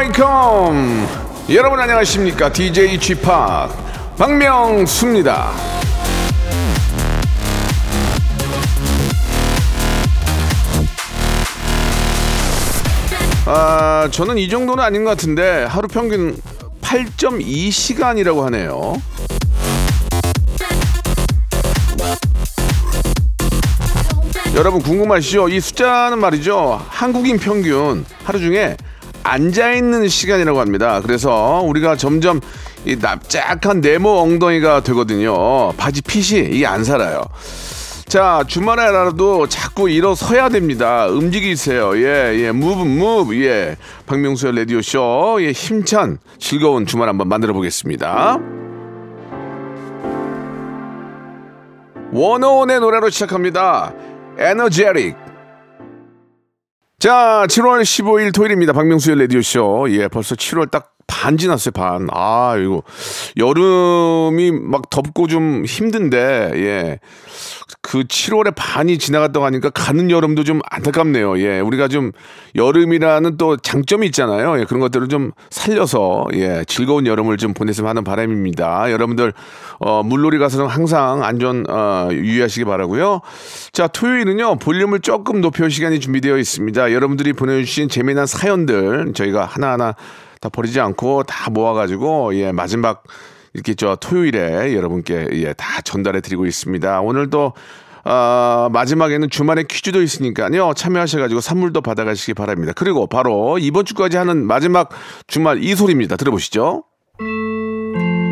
Wake up 여러분 안녕하십니까 DJ G Park 박명수입니다 아 저는 이 정도는 아닌 것 같은데 하루 평균 8.2시간이라고 하네요 여러분 궁금하시죠? 이 숫자는 말이죠. 한국인 평균 하루 중에 앉아 있는 시간이라고 합니다. 그래서 우리가 점점 이 납작한 네모 엉덩이가 되거든요. 바지 핏이 이게 안 살아요. 자, 주말에라도 자꾸 일어서야 됩니다. 움직이세요. 예, 예, 무브, 무브, 예. 박명수의 라디오쇼, 예, 힘찬, 즐거운 주말 한번 만들어 보겠습니다. 원어원의 노래로 시작합니다. Energetic. 자, 7월 15일 토요일입니다. 박명수의 라디오쇼. 예, 벌써 7월 딱 반 지났어요, 반. 아, 이거. 여름이 막 덥고 좀 힘든데, 예. 그 7월에 반이 지나갔다고 하니까 가는 여름도 좀 안타깝네요. 예. 우리가 좀 여름이라는 또 장점이 있잖아요. 예. 그런 것들을 좀 살려서, 예. 즐거운 여름을 좀 보냈으면 하는 바람입니다. 여러분들, 어, 물놀이 가서는 항상 안전, 어, 유의하시기 바라고요 자, 토요일은요, 볼륨을 조금 높여 시간이 준비되어 있습니다. 여러분들이 보내주신 재미난 사연들 저희가 하나하나 다 버리지 않고 다 모아가지고, 예, 마지막 이렇게 저 토요일에 여러분께 예, 다 전달해 드리고 있습니다. 오늘도 어, 마지막에는 주말에 퀴즈도 있으니까요. 참여하셔가지고 선물도 받아가시기 바랍니다. 그리고 바로 이번 주까지 하는 마지막 주말 이 소리입니다. 들어보시죠.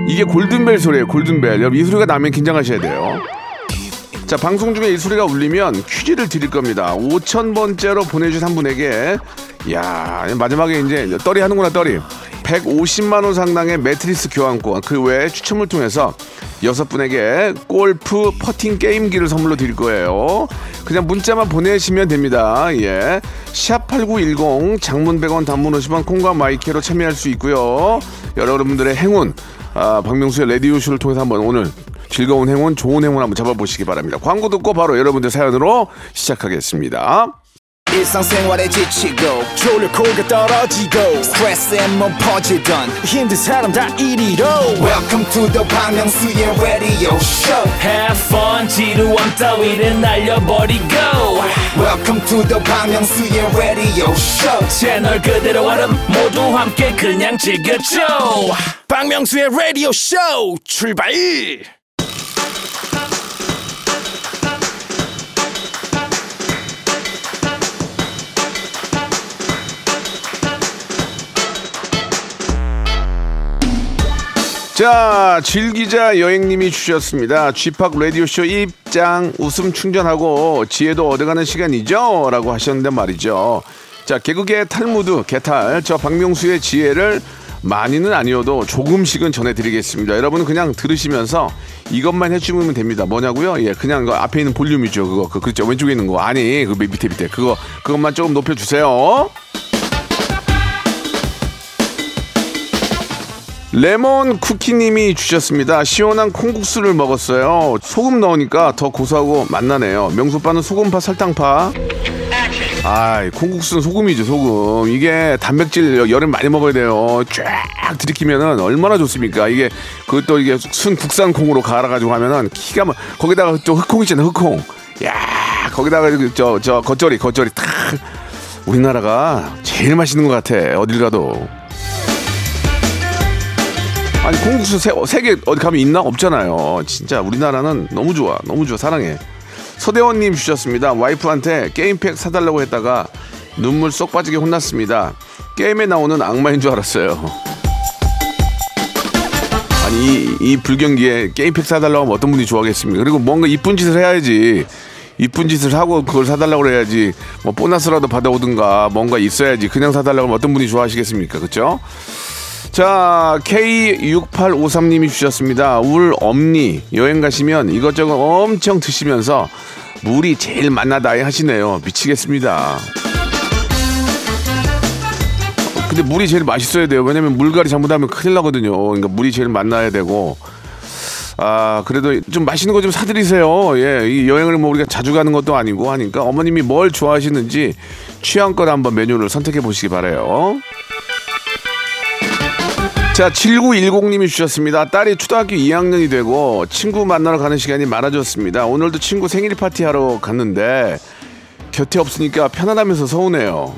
이게 골든벨 소리예요. 골든벨. 여러분 이 소리가 나면 긴장하셔야 돼요. 자 방송 중에 이 소리가 울리면 퀴즈를 드릴 겁니다. 5천 번째로 보내주신 한 분에게 야 마지막에 이제 떨이 하는구나 떨이 150만 원 상당의 매트리스 교환권 그 외에 추첨을 통해서 여섯 분에게 골프 퍼팅 게임기를 선물로 드릴 거예요. 그냥 문자만 보내시면 됩니다. 예. 샵8910 장문 100원 단문 50원 콩과 my K로 참여할 수 있고요. 여러분들의 행운 아, 박명수의 레디오쇼를 통해서 한번 오늘 즐거운 행운, 좋은 행운 한번 잡아보시기 바랍니다. 광고 듣고 바로 여러분들 사연으로 시작하겠습니다. 일상생활에 지치고, 졸려 코가 떨어지고, 스트레스에 몸 퍼지던, 힘든 사람 다 이리로. welcome to the Bang Myung-soo's radio show Have fun 지루함 따위를 날려버리고 welcome to the Bang Myung-soo's radio show 채널 그대로 얼음 모두 함께 그냥 즐겨줘 박명수의 라디오 쇼 출발! 자, 질기자 여행님이 주셨습니다. 쥐팍 라디오쇼 입장 웃음 충전하고 지혜도 얻어가는 시간이죠? 라고 하셨는데 말이죠. 자, 개그계 탈무드, 개탈, 저 박명수의 지혜를 많이는 아니어도 조금씩은 전해드리겠습니다. 여러분은 그냥 들으시면서 이것만 해주면 됩니다. 뭐냐고요? 예, 그냥 그 앞에 있는 볼륨이죠. 그거, 그, 그죠? 왼쪽에 있는 거. 아니, 그 밑에 밑에. 그거, 그것만 조금 높여주세요. 레몬 쿠키님이 주셨습니다. 시원한 콩국수를 먹었어요. 소금 넣으니까 더 고소하고 맛나네요. 명수빠는 소금파, 설탕파. 아, 콩국수는 소금이죠, 소금. 이게 단백질 여름 많이 먹어야 돼요. 쫙 들이키면은 얼마나 좋습니까? 이게 그것도 이게 순 국산 콩으로 갈아가지고 하면은 기가 막 거기다가 또 흑콩 있잖아요, 흑콩. 야, 거기다가 저저 겉절이, 겉절이 탁. 우리나라가 제일 맛있는 것 같아. 어딜 가도. 아니 콩국수 세, 세계 어디 가면 있나 없잖아요. 진짜 우리나라는 너무 좋아, 너무 좋아, 사랑해. 서대원님 주셨습니다. 와이프한테 게임팩 사달라고 했다가 눈물 쏙 빠지게 혼났습니다. 게임에 나오는 악마인 줄 알았어요. 아니 이, 이 불경기에 게임팩 사달라고 하면 어떤 분이 좋아하겠습니까? 그리고 뭔가 이쁜 짓을 해야지. 이쁜 짓을 하고 그걸 사달라고 그래야지. 뭐 보너스라도 받아오든가 뭔가 있어야지. 그냥 사달라고 하면 어떤 분이 좋아하시겠습니까? 그렇죠? 자, K6853님이 주셨습니다. 울 엄니 여행 가시면 이것저것 엄청 드시면서 물이 제일 맛나다 하시네요. 미치겠습니다. 근데 물이 제일 맛있어야 돼요. 왜냐면 물갈이 잘못하면 큰일 나거든요. 그러니까 물이 제일 맛나야 되고. 아, 그래도 좀 맛있는 거 좀 사드리세요. 예, 이 여행을 뭐 우리가 자주 가는 것도 아니고 하니까 어머님이 뭘 좋아하시는지 취향껏 한번 메뉴를 선택해 보시기 바래요. 자, 7910님이 주셨습니다. 딸이 초등학교 2학년이 되고 친구 만나러 가는 시간이 많아졌습니다. 오늘도 친구 생일 파티 하러 갔는데 곁에 없으니까 편안하면서 서운해요.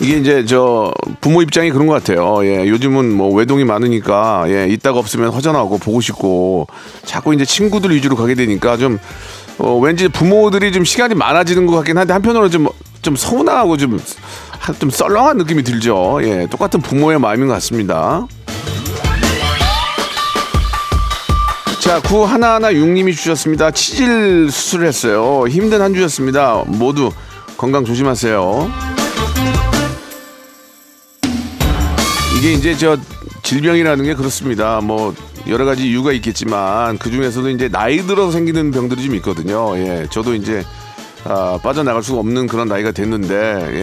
이게 이제 저 부모 입장이 그런 것 같아요. 예, 요즘은 뭐 외동이 많으니까 예, 있다가 없으면 허전하고 보고 싶고 자꾸 이제 친구들 위주로 가게 되니까 좀 어, 왠지 부모들이 좀 시간이 많아지는 것 같긴 한데 한편으로 좀좀 서운하고 좀, 한- 좀 썰렁한 느낌이 들죠. 예, 똑같은 부모의 마음인 것 같습니다. 자, 구 하나하나 육님이 주셨습니다. 치질 수술을 했어요. 힘든 한 주였습니다. 모두 건강 조심하세요. 이게 이제 저 질병이라는 게 그렇습니다. 뭐 여러 가지 이유가 있겠지만 그 중에서도 이제 나이 들어서 생기는 병들이 좀 있거든요. 예, 저도 이제 아, 빠져나갈 수가 없는 그런 나이가 됐는데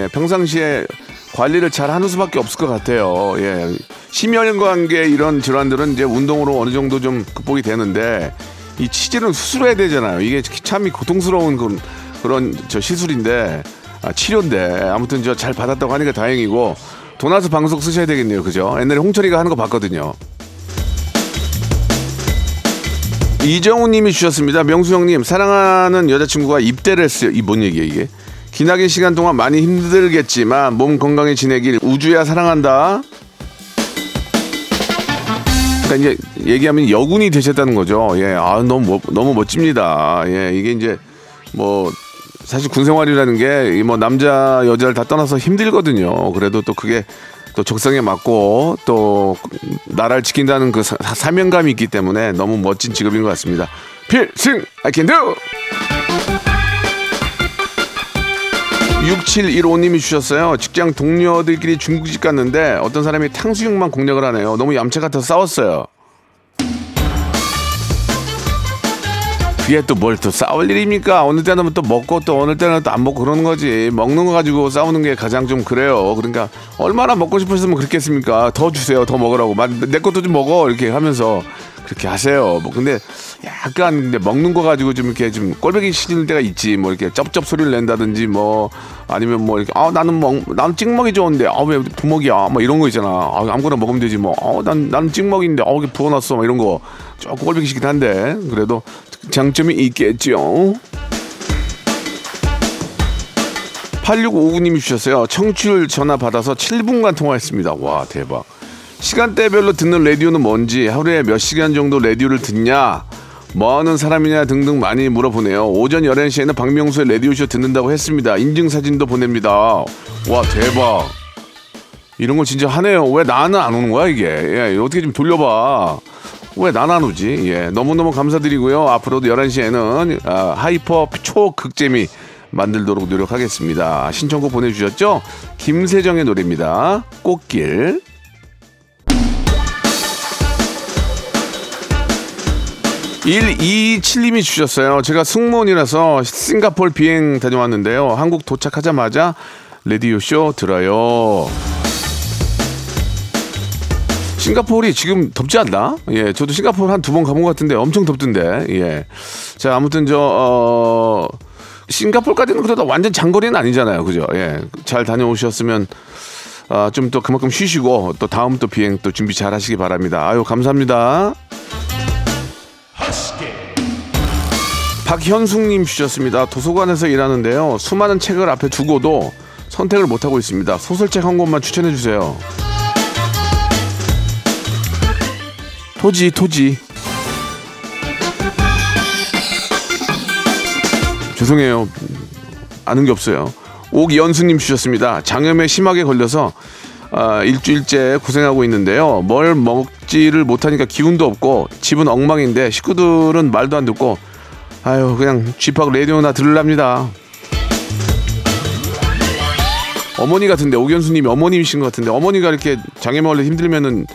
예, 평상시에 관리를 잘 하는 수밖에 없을 것 같아요. 예, 심혈관계 이런 질환들은 이제 운동으로 어느 정도 좀 극복이 되는데 이 치질은 수술해야 되잖아요. 이게 참 고통스러운 그런 그런 저 시술인데 아, 치료인데 아무튼 저 잘 받았다고 하니까 다행이고 도나스 방석 쓰셔야 되겠네요. 그죠? 옛날에 홍철이가 하는 거 봤거든요. 이정우 님이 주셨습니다. 명수 형님, 사랑하는 여자친구가 입대를 했어요. 이 뭔 얘기야, 이게? 기나긴 시간 동안 많이 힘들겠지만 몸 건강히 지내길 우주야 사랑한다. 그러니까 이제 얘기하면 여군이 되셨다는 거죠. 예, 아 너무 멋- 너무 멋집니다. 예, 이게 이제 뭐 사실 군 생활이라는 게 뭐 남자 여자를 다 떠나서 힘들거든요. 그래도 또 그게 또 적성에 맞고 또 나라를 지킨다는 그 사- 사명감이 있기 때문에 너무 멋진 직업인 것 같습니다. 필승 I can do. 6715님이 주셨어요. 직장 동료들끼리 중국집 갔는데 어떤 사람이 탕수육만 공략을 하네요. 너무 얌체 같아서 싸웠어요. 그게 또 뭘 또 싸울 일입니까? 어느 때는 또 먹고 또 어느 때는 또 안 먹고 그러는 거지. 먹는 거 가지고 싸우는 게 가장 좀 그래요. 그러니까 얼마나 먹고 싶었으면 그렇겠습니까? 더 주세요. 더 먹으라고. 마- 내 것도 좀 먹어. 이렇게 하면서 그렇게 하세요. 뭐 근데 약간 근데 먹는 거 가지고 좀 이렇게 좀 꼴보기 싫을 때가 있지. 뭐 이렇게 쩝쩝 소리를 낸다든지 뭐 아니면 뭐 이렇게 아 나는 먹 나는 찍먹이 좋은데 아 왜 부먹이야 뭐 이런 거 있잖아. 아 아무거나 먹으면 되지 뭐. 어난 나는 찍먹인데 어 이게 부어놨어 뭐 이런 거 조금 꼴보기 싫긴 한데 그래도 장점이 있겠죠. 8659님이 주셨어요. 청취율 전화 받아서 7분간 통화했습니다. 와 대박. 시간대별로 듣는 라디오는 뭔지 하루에 몇 시간 정도 라디오를 듣냐 뭐 하는 사람이냐 등등 많이 물어보네요. 오전 11시에는 박명수의 라디오쇼 듣는다고 했습니다. 인증사진도 보냅니다. 와 대박. 이런 걸 진짜 하네요. 왜 나는 안 오는 거야 이게? 예, 어떻게 좀 돌려봐. 왜난안 오지? 예, 너무너무 감사드리고요. 앞으로도 11시에는 아, hyper 초극재미 만들도록 노력하겠습니다. 신청곡 보내주셨죠? 김세정의 노래입니다. 꽃길. 127님이 주셨어요. 제가 승무원이라서 싱가폴 비행 다녀왔는데요. 한국 도착하자마자 라디오 쇼 들어요. 싱가포르이 지금 덥지 않나? 예, 저도 싱가포르 한 두 번 가본 것 같은데 엄청 덥던데. 예. 자, 아무튼 저, 어, 싱가포르까지는 그래도 완전 장거리는 아니잖아요. 그죠? 예. 잘 다녀오셨으면 아, 좀 또 그만큼 쉬시고 또 다음 또 비행 또 준비 잘 하시기 바랍니다. 아유, 감사합니다. 박현숙님 주셨습니다. 도서관에서 일하는데요. 수많은 책을 앞에 두고도 선택을 못하고 있습니다. 소설책 한 권만 추천해 주세요. 토지, 토지. 죄송해요. 아는 게 없어요. 옥연수님 주셨습니다. 장염에 심하게 걸려서 아, 일주일째 고생하고 있는데요. 뭘 먹지를 못하니까 기운도 없고 집은 엉망인데 식구들은 말도 안 듣고 아유 그냥 쥐팍 라디오나 들으랍니다. 어머니 같은데 오견수님이 어머님이신 것 같은데 어머니가 이렇게 걸려 힘들면은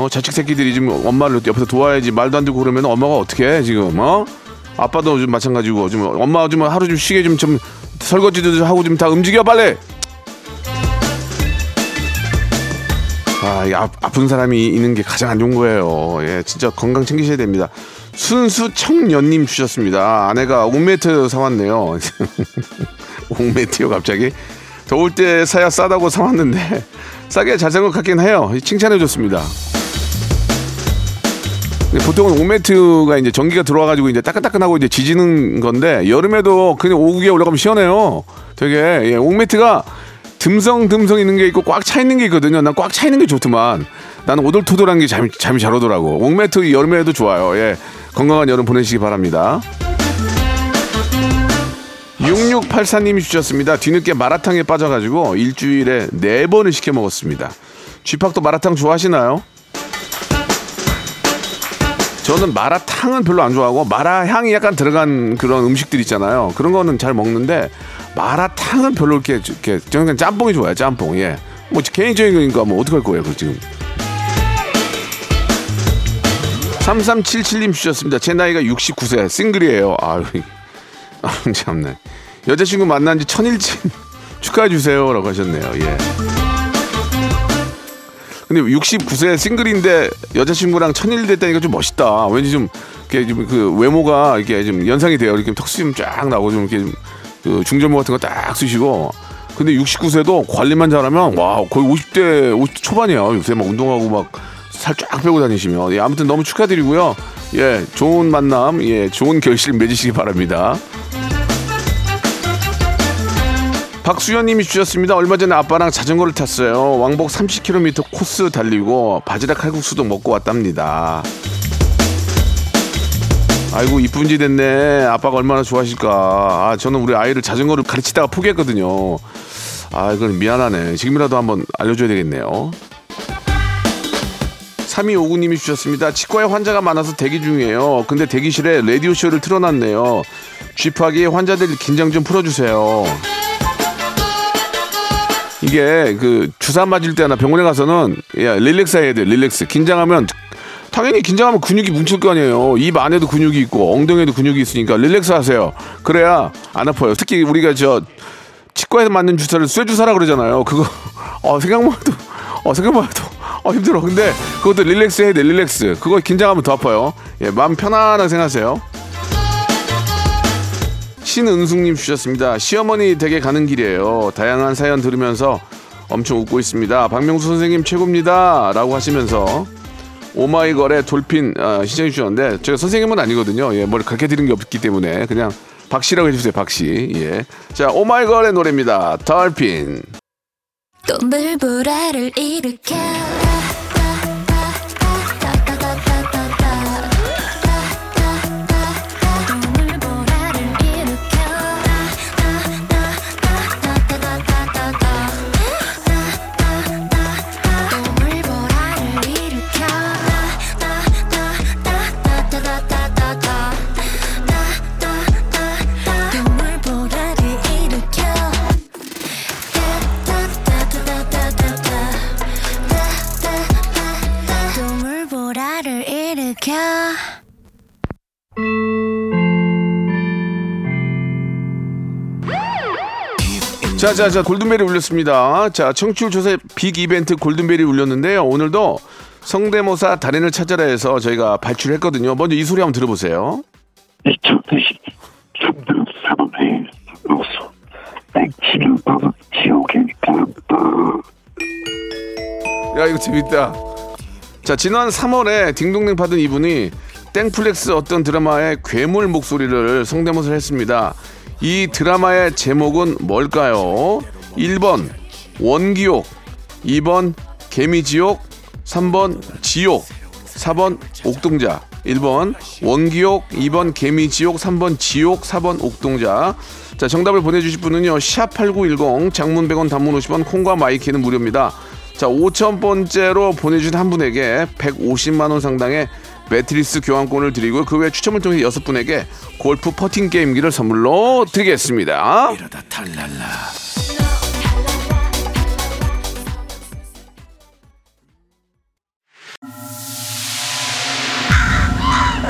어 자식 새끼들이 지금 엄마를 옆에서 도와야지 말도 안 듣고 그러면 엄마가 어떻게 해 지금 어 아빠도 좀 마찬가지고 좀 엄마 좀 하루 좀 쉬게 좀 좀 설거지도 좀 하고 좀 다 움직여 빨리 아, 이 아, 아픈 사람이 있는 게 가장 안 좋은 거예요. 예, 진짜 건강 챙기셔야 됩니다. 순수 청년님 주셨습니다. 아내가 옥매트 사왔네요. 옥매트요, 갑자기. 더울 때 사야 싸다고 사왔는데, 싸게 잘 산 것 같긴 해요. 칭찬해 줬습니다. 보통은 옥매트가 이제 전기가 들어와가지고 이제 따끈따끈하고 이제 지지는 건데, 여름에도 그냥 오구기에 올라가면 시원해요. 되게, 예, 옥매트가 듬성듬성 있는 게 있고 꽉 차 있는 게 있거든요. 난 꽉 차 있는 게 좋더만. 나는 오돌토돌한 게 잠이, 잠이 잘 오더라고. 옥매트 여름에도 좋아요. 예. 건강한 여름 보내시기 바랍니다. 6684님이 주셨습니다. 뒤늦게 마라탕에 빠져가지고 일주일에 네번을 시켜 먹었습니다. 쥐팍도 마라탕 좋아하시나요? 저는 마라탕은 별로 안 좋아하고 마라 향이 약간 들어간 그런 음식들 있잖아요. 그런 거는 잘 먹는데 마라탕은 별로 이렇게 이렇게 저는 그냥 짬뽕이 좋아요. 짬뽕. 예. 뭐 개인적인 거니까 뭐 어떡할 거예요, 그 지금. 3377님 주셨습니다. 제 나이가 69세 싱글이에요. 아유, 아, 참네. 여자친구 만난 지 천일째 축하해 주세요라고 하셨네요. 예. 근데 69세 싱글인데 여자친구랑 천일 됐다니까 좀 멋있다. 왠지 좀 이렇게 좀 그 외모가 이렇게 좀 연상이 돼요. 이렇게 턱수 좀쫙 나고 좀 이렇게 좀 그 중저모 같은 거 딱 쓰시고. 근데 69세도 관리만 잘하면 와 거의 50대 50대 초반이야. 요새 막 운동하고 막 살 쫙 빼고 다니시면 예, 아무튼 너무 축하드리고요. 예, 좋은 만남, 예, 좋은 결실 맺으시기 바랍니다. 박수현님이 주셨습니다. 얼마 전에 아빠랑 자전거를 탔어요. 왕복 30km 코스 달리고 바지락 칼국수도 먹고 왔답니다. 아이고 이쁜지 됐네. 아빠가 얼마나 좋아하실까. 아 저는 우리 아이를 자전거를 가르치다가 포기했거든요. 아 이건 미안하네. 지금이라도 한번 알려줘야 되겠네요. 3259님이 주셨습니다. 치과에 환자가 많아서 대기 중이에요. 근데 대기실에 라디오쇼를 틀어놨네요. 쥐파기 환자들 긴장 좀 풀어주세요. 이게 그 주사 맞을 때나 병원에 가서는 야 릴렉스 해야 돼 릴렉스. 긴장하면 당연히 긴장하면 근육이 뭉칠 거 아니에요. 입 안에도 근육이 있고 엉덩이에도 근육이 있으니까 릴렉스 하세요. 그래야 안 아파요. 특히 우리가 저 치과에서 맞는 주사를 쇠 주사라 그러잖아요. 그거 어 생각만 해도 어 생각만 해도 어 힘들어. 근데 그것도 릴렉스 해야 돼 릴렉스. 그거 긴장하면 더 아파요. 예 마음 편안하게 생각하세요 신은숙님 주셨습니다. 시어머니 댁에 가는 길이에요. 다양한 사연 들으면서 엄청 웃고 있습니다. 박명수 선생님 최고입니다. 라고 하시면서 오마이걸의 돌핀 아, 시청해 주셨는데 제가 선생님은 아니거든요. 예, 뭘 그렇게 드린 게 없기 때문에 그냥 박씨라고 해주세요. 박씨. 예. 자, 오마이걸의 노래입니다. 돌핀. 또 물보라를 일으켜 일으켜 자, 자, 자, 골든벨이 울렸습니다. 자, 청취율 조사 빅 이벤트 골든벨이 울렸는데요. 오늘도 성대모사 달인을 찾아라 해서 저희가 발출했거든요. 먼저 이 소리 한번 들어보세요. 야, 이거 재밌다. 자, 지난 3월에 딩동댕 받은 이분이 땡플릭스 어떤 드라마의 괴물 목소리를 성대모사를 했습니다. 이 드라마의 제목은 뭘까요? 1번 원기옥, 2번 개미지옥, 3번 지옥, 4번 옥동자. 1번 원기옥, 2번 개미지옥, 3번 지옥, 4번 옥동자. 자, 정답을 보내주실 분은요. 샵8910 장문 100원 단문 50원 콩과 my K는 무료입니다. 자, 5,000번째로 보내주신 한 분에게 150만원 상당의 매트리스 교환권을 드리고 그 외 추첨을 통해 여섯 분에게 골프 퍼팅 게임기를 선물로 드리겠습니다.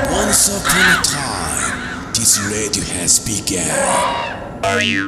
Once upon a time, this radio has begun. Radio,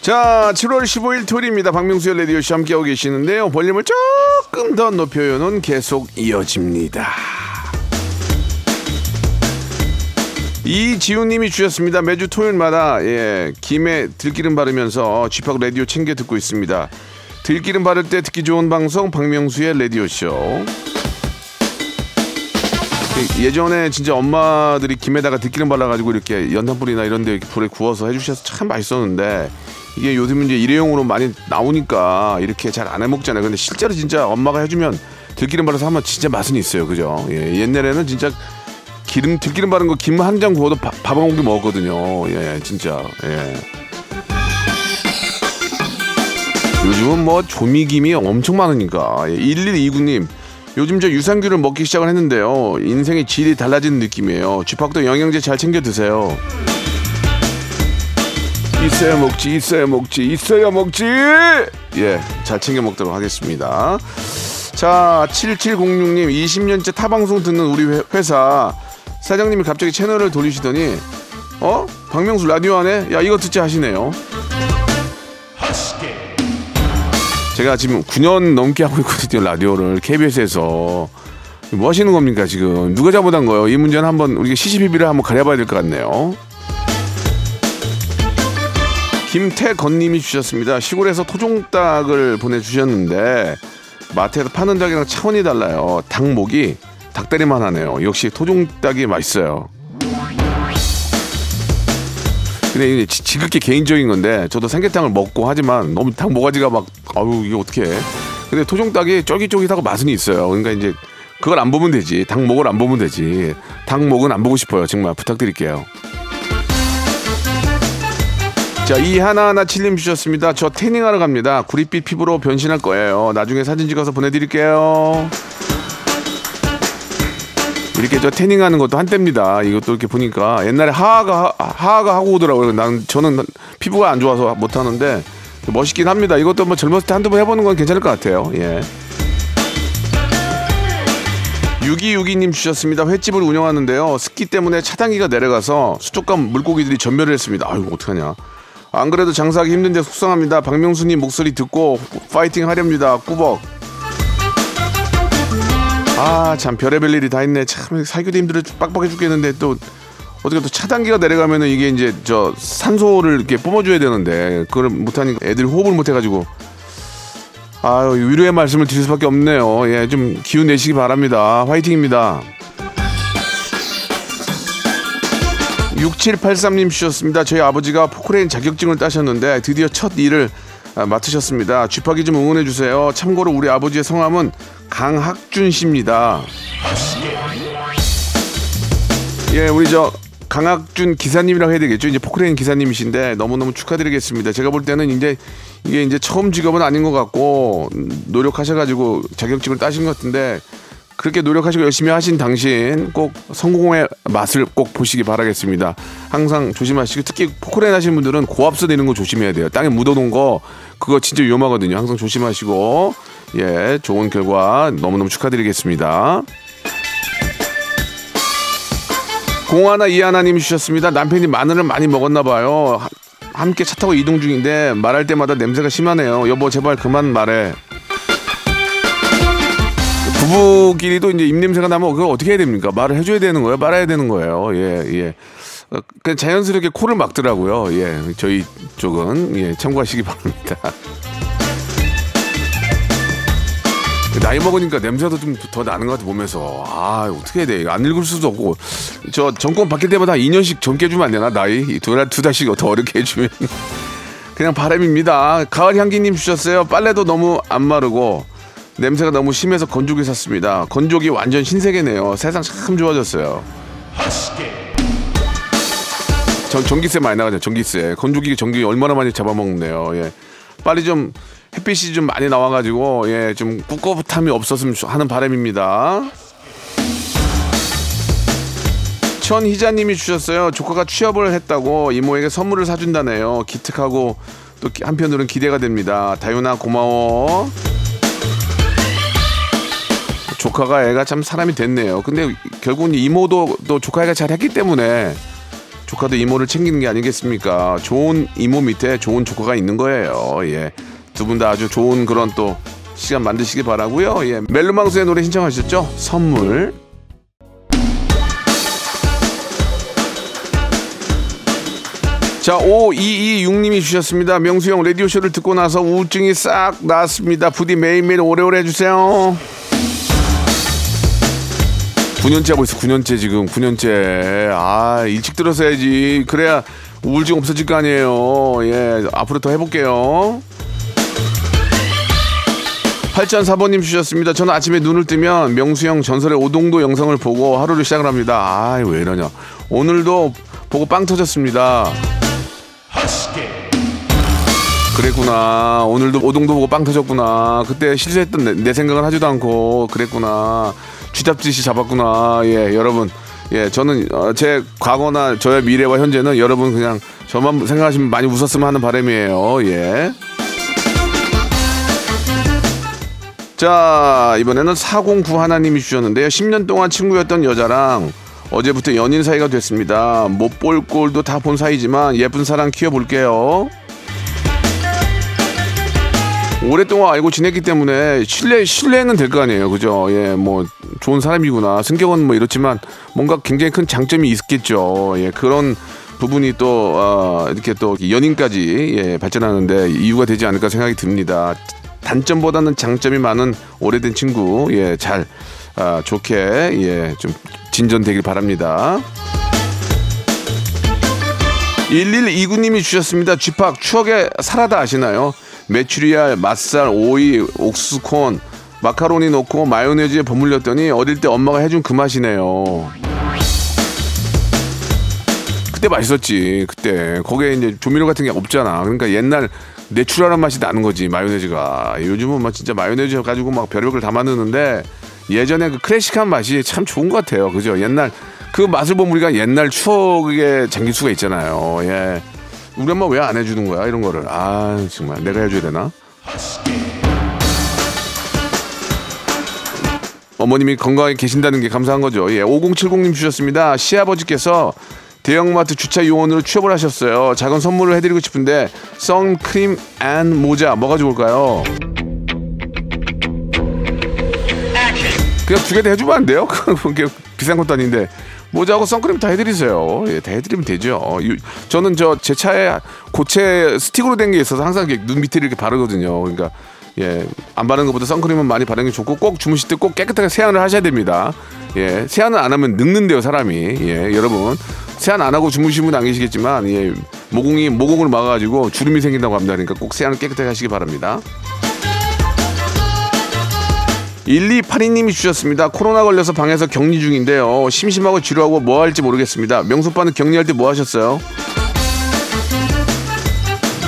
자, 7월 15일 토요일입니다. 박명수의 라디오쇼 함께하고 계시는데요. 볼륨을 조금 더 높여요는 계속 이어집니다. 이지훈님이 주셨습니다. 매주 토요일마다 예, 김에 들기름 바르면서 쥐팍 라디오 챙겨 듣고 있습니다. 들기름 바를 때 듣기 좋은 방송 박명수의 라디오 쇼. 예, 예전에 진짜 엄마들이 김에다가 들기름 발라가지고 이렇게 연탄불이나 이런 데 불에 구워서 해주셔서 참 맛있었는데 이게 요즘 이제 일회용으로 많이 나오니까 이렇게 잘 안 해먹잖아요. 근데 실제로 진짜 엄마가 해주면 들기름 발라서 하면 진짜 맛은 있어요. 그죠? 예, 옛날에는 진짜 기름 들기름 바른 거 김 한 장 구워도 밥 한 공기 먹었거든요. 예, 진짜. 예. 요즘은 뭐 조미김이 엄청 많으니까. 예, 1129님. 요즘 저 유산균을 먹기 시작을 했는데요. 인생의 질이 달라지는 느낌이에요. 쥐팍도 영양제 잘 챙겨 드세요. 있어야 먹지, 있어야 먹지, 있어야 먹지! 예, 잘 챙겨 먹도록 하겠습니다. 자, 7706님, 20년째 타방송 듣는 우리 회- 회사 사장님이 갑자기 채널을 돌리시더니, 어? 박명수 라디오 하네? 야, 이거 듣자 하시네요. 제가 지금 9년 넘게 하고 있거든요, 라디오를. KBS에서. 뭐 하시는 겁니까, 지금? 누가 잘못한 거예요? 이 문제는 한번 우리가 시시비비를 한번 가려봐야 될 것 같네요. 김태건님이 주셨습니다. 시골에서 토종닭을 보내주셨는데 마트에서 파는 닭이랑 차원이 달라요. 닭목이 닭다리만 하네요. 역시 토종닭이 맛있어요. 근데 지극히 개인적인 건데 저도 삼계탕을 먹고 하지만 너무 닭 모가지가 막 아유 이게 어떻게 근데 토종닭이 쫄깃쫄깃하고 맛은 있어요. 그러니까 이제 그걸 안 보면 되지. 닭 목을 안 보면 되지. 닭 목은 안 보고 싶어요. 정말 부탁드릴게요. 자, 이 하나하나 칠림 주셨습니다. 저 태닝하러 갑니다. 구릿빛 피부로 변신할 거예요. 나중에 사진 찍어서 보내드릴게요. 이렇게 저 태닝하는 것도 한때입니다. 이것도 이렇게 보니까 옛날에 하하가 하- 하하가 하고 오더라고요. 난 저는 피부가 안 좋아서 못 하는데 멋있긴 합니다. 이것도 뭐 젊었을 때 한두 번 해보는 건 괜찮을 것 같아요. 예. 6262님 주셨습니다. 횟집을 운영하는데요. 습기 때문에 차단기가 내려가서 수족관 물고기들이 전멸을 했습니다. 아이고 어떡하냐. 안 그래도 장사하기 힘든데 속상합니다. 박명수님 목소리 듣고 파이팅 하렵니다. 꾸벅. 아 참 별의별 일이 다 있네. 참 살기도 힘들어 빡빡해 죽겠는데 또 어떻게 또 차단기가 내려가면은 이게 이제 저 산소를 이렇게 뿜어줘야 되는데 그걸 못하니까 애들 호흡을 못해가지고 아유 위로의 말씀을 드릴 수밖에 없네요. 예, 좀 기운 내시기 바랍니다. 화이팅입니다. 6783님 주셨습니다. 저희 아버지가 포크레인 자격증을 따셨는데 드디어 첫 일을 아, 맡으셨습니다. 쥐파기 좀 응원해 주세요. 참고로 우리 아버지의 성함은 강학준 씨입니다. 예, 우리 저 강학준 기사님이라고 해야 되겠죠. 이제 포크레인 기사님이신데 너무너무 축하드리겠습니다. 제가 볼 때는 이제 이게 이제 처음 직업은 아닌 것 같고 음, 노력하셔가지고 자격증을 따신 것 같은데 그렇게 노력하시고 열심히 하신 당신 꼭 성공의 맛을 꼭 보시기 바라겠습니다. 항상 조심하시고 특히 포크레인 하시는 분들은 고압수 내는 거 조심해야 돼요. 땅에 묻어놓은 거 그거 진짜 위험하거든요. 항상 조심하시고 예 좋은 결과 너무너무 축하드리겠습니다. 공하나 이하나님 주셨습니다. 남편이 마늘을 많이 먹었나 봐요. 하- 함께 차 타고 이동 중인데 말할 때마다 냄새가 심하네요. 여보 제발 그만 말해. 부부끼리도 이제 입냄새가 나면 그걸 어떻게 해야 됩니까? 말을 해줘야 되는 거예요? 말아야 되는 거예요? 예, 예. 어, 그냥 자연스럽게 코를 막더라고요. 예, 저희 쪽은 예, 참고하시기 바랍니다. 나이 먹으니까 냄새도 좀 더 나는 것 같아 보면서 아 어떻게 해야 돼? 안 읽을 수도 없고 저 정권 바뀔 때마다 2년씩 젊게 해주면 안 되나 나이 두달 두 달씩 더 어렵게 해주면 그냥 바람입니다. 가을 향기님 주셨어요. 빨래도 너무 안 마르고 냄새가 너무 심해서 건조기 샀습니다. 건조기 완전 신세계네요. 세상 참 좋아졌어요. 전 전기세 많이 나가죠. 전기세. 건조기 전기 얼마나 많이 잡아먹네요. 예. 빨리 좀 햇빛이 좀 많이 나와가지고 예 좀 꿉꿉함이 없었으면 좋- 하는 바람입니다. 천희자님이 주셨어요. 조카가 취업을 했다고 이모에게 선물을 사준다네요. 기특하고 또 한편으로는 기대가 됩니다. 다윤아 고마워. 조카가 애가 참 사람이 됐네요. 근데 결국은 이모도 또 조카 애가 잘 했기 때문에 조카도 이모를 챙기는 게 아니겠습니까? 좋은 이모 밑에 좋은 조카가 있는 거예요. 예. 두 분 다 아주 좋은 그런 또 시간 만드시기 바라고요. 예. 멜로망스의 노래 신청하셨죠? 선물. 자, 5226님이 주셨습니다. 명수형 라디오쇼를 듣고 나서 우울증이 싹 나았습니다. 부디 매일매일 오래오래 해주세요. 9년째 하고 있어, 9년째 지금, 9년째. 아, 일찍 들어서야지. 그래야 우울증 없어질 거 아니에요. 예, 앞으로 더 해볼게요. 8004번님 주셨습니다. 저는 아침에 눈을 뜨면 명수형 전설의 오동도 영상을 보고 하루를 시작을 합니다. 아, 왜 이러냐. 오늘도 보고 빵 터졌습니다. 그랬구나. 오늘도 오동도 보고 빵 터졌구나. 그때 실수했던 내, 내 생각은 하지도 않고 그랬구나. 쥐잡듯이 잡았구나. 예, 여러분. 예, 저는 어, 제 과거나 저의 미래와 현재는 여러분 그냥 저만 생각하시면 많이 웃었으면 하는 바람이에요. 예. 자, 이번에는 409 하나님이 주셨는데요. 10년 동안 친구였던 여자랑 어제부터 연인 사이가 됐습니다. 못 볼 꼴도 다 본 사이지만 예쁜 사랑 키워볼게요. 오랫동안 알고 지냈기 때문에 신뢰 신뢰는 될 거 아니에요, 그죠? 예, 뭐 좋은 사람이구나. 성격은 뭐 이렇지만 뭔가 굉장히 큰 장점이 있겠죠. 예, 그런 부분이 또 어, 이렇게 또 연인까지 예, 발전하는데 이유가 되지 않을까 생각이 듭니다. 단점보다는 장점이 많은 오래된 친구, 예, 잘 아, 좋게 예, 좀 진전되길 바랍니다. 1129님이 주셨습니다. 쥐팍 추억의 사라다 아시나요? 메추리알, 맛살, 오이, 옥수콘, 마카로니 넣고 마요네즈에 버물렸더니 어릴 때 엄마가 해준 그 맛이네요. 그때 맛있었지. 그때 거기에 이제 조미료 같은 게 없잖아. 그러니까 옛날 내추럴한 맛이 나는 거지 마요네즈가. 요즘은 막 진짜 마요네즈 가지고 막 별별 다 만드는데 예전에 그 클래식한 맛이 참 좋은 것 같아요. 그죠? 옛날 그 맛을 보면 우리가 옛날 추억에 잠길 수가 있잖아요. 예. 우리 엄마 왜 안 해주는 거야? 이런 거를. 아 정말. 내가 해줘야 되나? 어머님이 건강하게 계신다는 게 감사한 거죠. 예 5070님 주셨습니다. 시아버지께서 대형마트 주차 요원으로 취업을 하셨어요. 작은 선물을 해드리고 싶은데 선크림 and 모자 뭐가 좋을까요? 그냥 두 개 다 해주면 안 돼요? 그게 비싼 것도 아닌데 모자하고 선크림 다 해드리세요. 예, 다 해드리면 되죠. 유- 저는 저 제 차에 고체 스틱으로 된 게 있어서 항상 눈 밑에 이렇게 바르거든요. 그러니까 예, 안 바르는 것보다 선크림은 많이 바르는 게 좋고 꼭 주무실 때 꼭 깨끗하게 세안을 하셔야 됩니다. 예, 세안을 안 하면 늙는데요, 사람이. 예, 여러분 세안 안 하고 주무시는 분 안 계시겠지만 예, 모공이 모공을 막아 가지고 주름이 생긴다고 합니다. 그러니까 꼭 세안을 깨끗하게 하시기 바랍니다. 1282님이 주셨습니다. 코로나 걸려서 방에서 격리 중인데요. 심심하고 지루하고 뭐 할지 모르겠습니다. 명수빠는 격리할 때 뭐 하셨어요?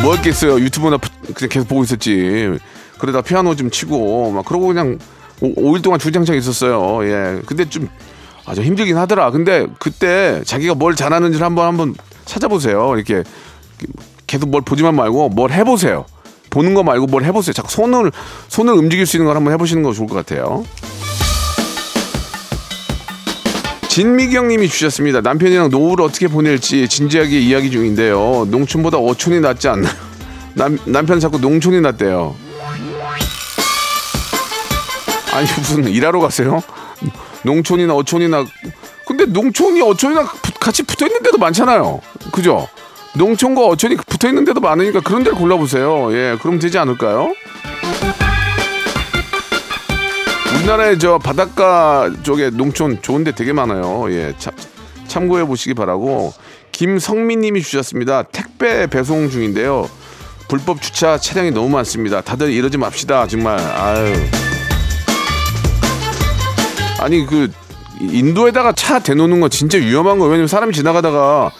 뭐 했겠어요? 유튜브나 푸- 그냥 계속 보고 있었지. 그러다 피아노 좀 치고 막 그러고 그냥 오, 일 동안 주장창 있었어요. 예. 근데 좀 아주 힘들긴 하더라. 근데 그때 자기가 뭘 잘하는지를 한번 한번 찾아보세요. 이렇게 계속 뭘 보지만 말고 뭘 해보세요. 보는 거 말고 뭘 해보세요. 자꾸 손을 손을 움직일 수 있는 걸 한번 해보시는 거 좋을 것 같아요. 진미경님이 주셨습니다. 남편이랑 노후를 어떻게 보낼지 진지하게 이야기 중인데요. 농촌보다 어촌이 낫지 않나요? 남 남편 자꾸 농촌이 낫대요. 아니 무슨 일하러 가세요? 농촌이나 어촌이나 근데 농촌이 어촌이나 부- 같이 붙어 있는 데도 많잖아요. 그죠? 농촌과 어촌이 붙어 있는 데도 많으니까 그런 데를 골라보세요. 예, 그럼 되지 않을까요? 우리나라에 저 바닷가 쪽에 농촌 좋은 데 되게 많아요. 예, 참, 참고해 보시기 바라고. 김성민 님이 주셨습니다. 택배 배송 중인데요. 불법 주차 차량이 너무 많습니다. 다들 이러지 맙시다. 정말. 아유. 아니 그 인도에다가 차 대놓는 거 진짜 위험한 거예요. 왜냐면 사람이 지나가다가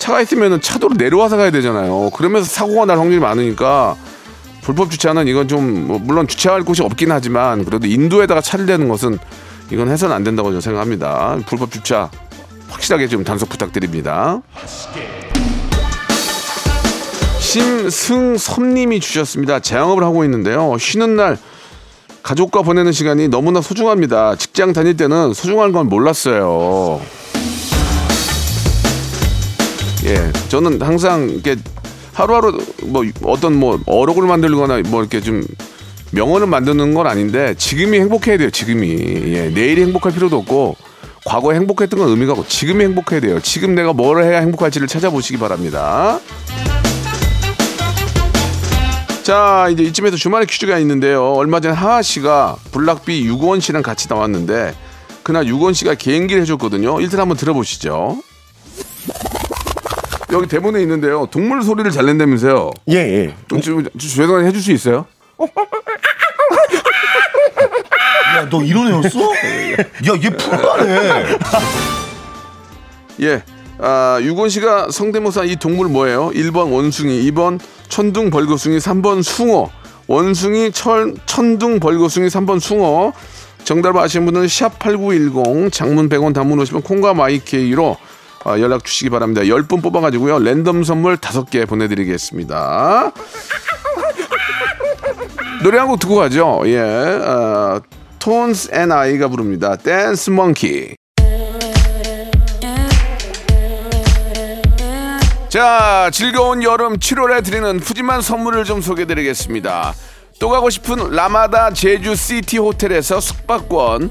차가 있으면은 차도로 내려와서 가야 되잖아요. 그러면서 사고가 날 확률이 많으니까 불법 주차는 이건 좀 뭐 물론 주차할 곳이 없긴 하지만 그래도 인도에다가 차를 대는 것은 이건 해서는 안 된다고 저는 생각합니다. 불법 주차 확실하게 좀 단속 부탁드립니다. 심승섭님이 주셨습니다. 재영업을 하고 있는데요. 쉬는 날 가족과 보내는 시간이 너무나 소중합니다. 직장 다닐 때는 소중한 건 몰랐어요. 예, 저는 항상 이렇게 하루하루 뭐 어떤 뭐 어록을 만들거나 뭐 이렇게 좀 명언을 만드는 건 아닌데 지금이 행복해야 돼요. 지금이 예, 내일이 행복할 필요도 없고 과거에 행복했던 건 의미가 없고 지금이 행복해야 돼요. 지금 내가 뭘 해야 행복할지를 찾아보시기 바랍니다. 자 이제 이쯤에서 주말에 퀴즈가 있는데요. 얼마 전 하하 씨가 블락비 유건 씨랑 같이 나왔는데 그날 유건 씨가 개인기를 해줬거든요. 일단 한번 들어보시죠. 여기 대본에 있는데요. 동물 소리를 잘 낸다면서요. 예, 예. 좀, 좀, 좀 죄송한데 해줄 수 있어요? 야, 너 이런 애였어? 야, 얘 프로라네. 예. 아, 유건 씨가 성대모사 이 동물 뭐예요? 1번 원숭이, 2번 천둥 벌거숭이, 3번 숭어. 원숭이, 철, 천둥 벌거숭이, 3번 숭어. 정답을 아시는 분은 샵8910 장문 100원 단문 50원 콩과 my K로 아, 연락 주시기 바랍니다. 10분 뽑아가지고요. 랜덤 선물 5개 보내드리겠습니다. 노래 한 곡 듣고 가죠. 예. 어, Tones and I가 부릅니다. Dance Monkey. 자, 즐거운 여름 7월에 드리는 푸짐한 선물을 좀 소개드리겠습니다. 또 가고 싶은 라마다 제주 시티 호텔에서 숙박권,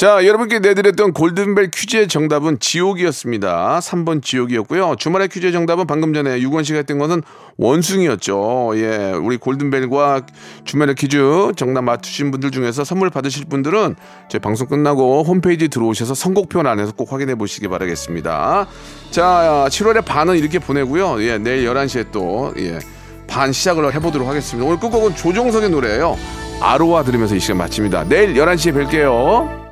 자, 여러분께 내드렸던 골든벨 퀴즈의 정답은 지옥이었습니다. 3번 지옥이었고요. 주말의 퀴즈의 정답은 방금 전에 유건 씨가 했던 것은 원숭이였죠. 예, 우리 골든벨과 주말의 퀴즈 정답 맞추신 분들 중에서 선물 받으실 분들은 저희 방송 끝나고 홈페이지 들어오셔서 선곡표 안에서 꼭 확인해 보시기 바라겠습니다. 자, 7월의 반은 이렇게 보내고요. 예, 내일 11시에 또 예, 반 시작을 해보도록 하겠습니다. 오늘 끝곡은 조종석의 노래예요. 아로하 들으면서 이 시간 마칩니다. 내일 11시에 뵐게요.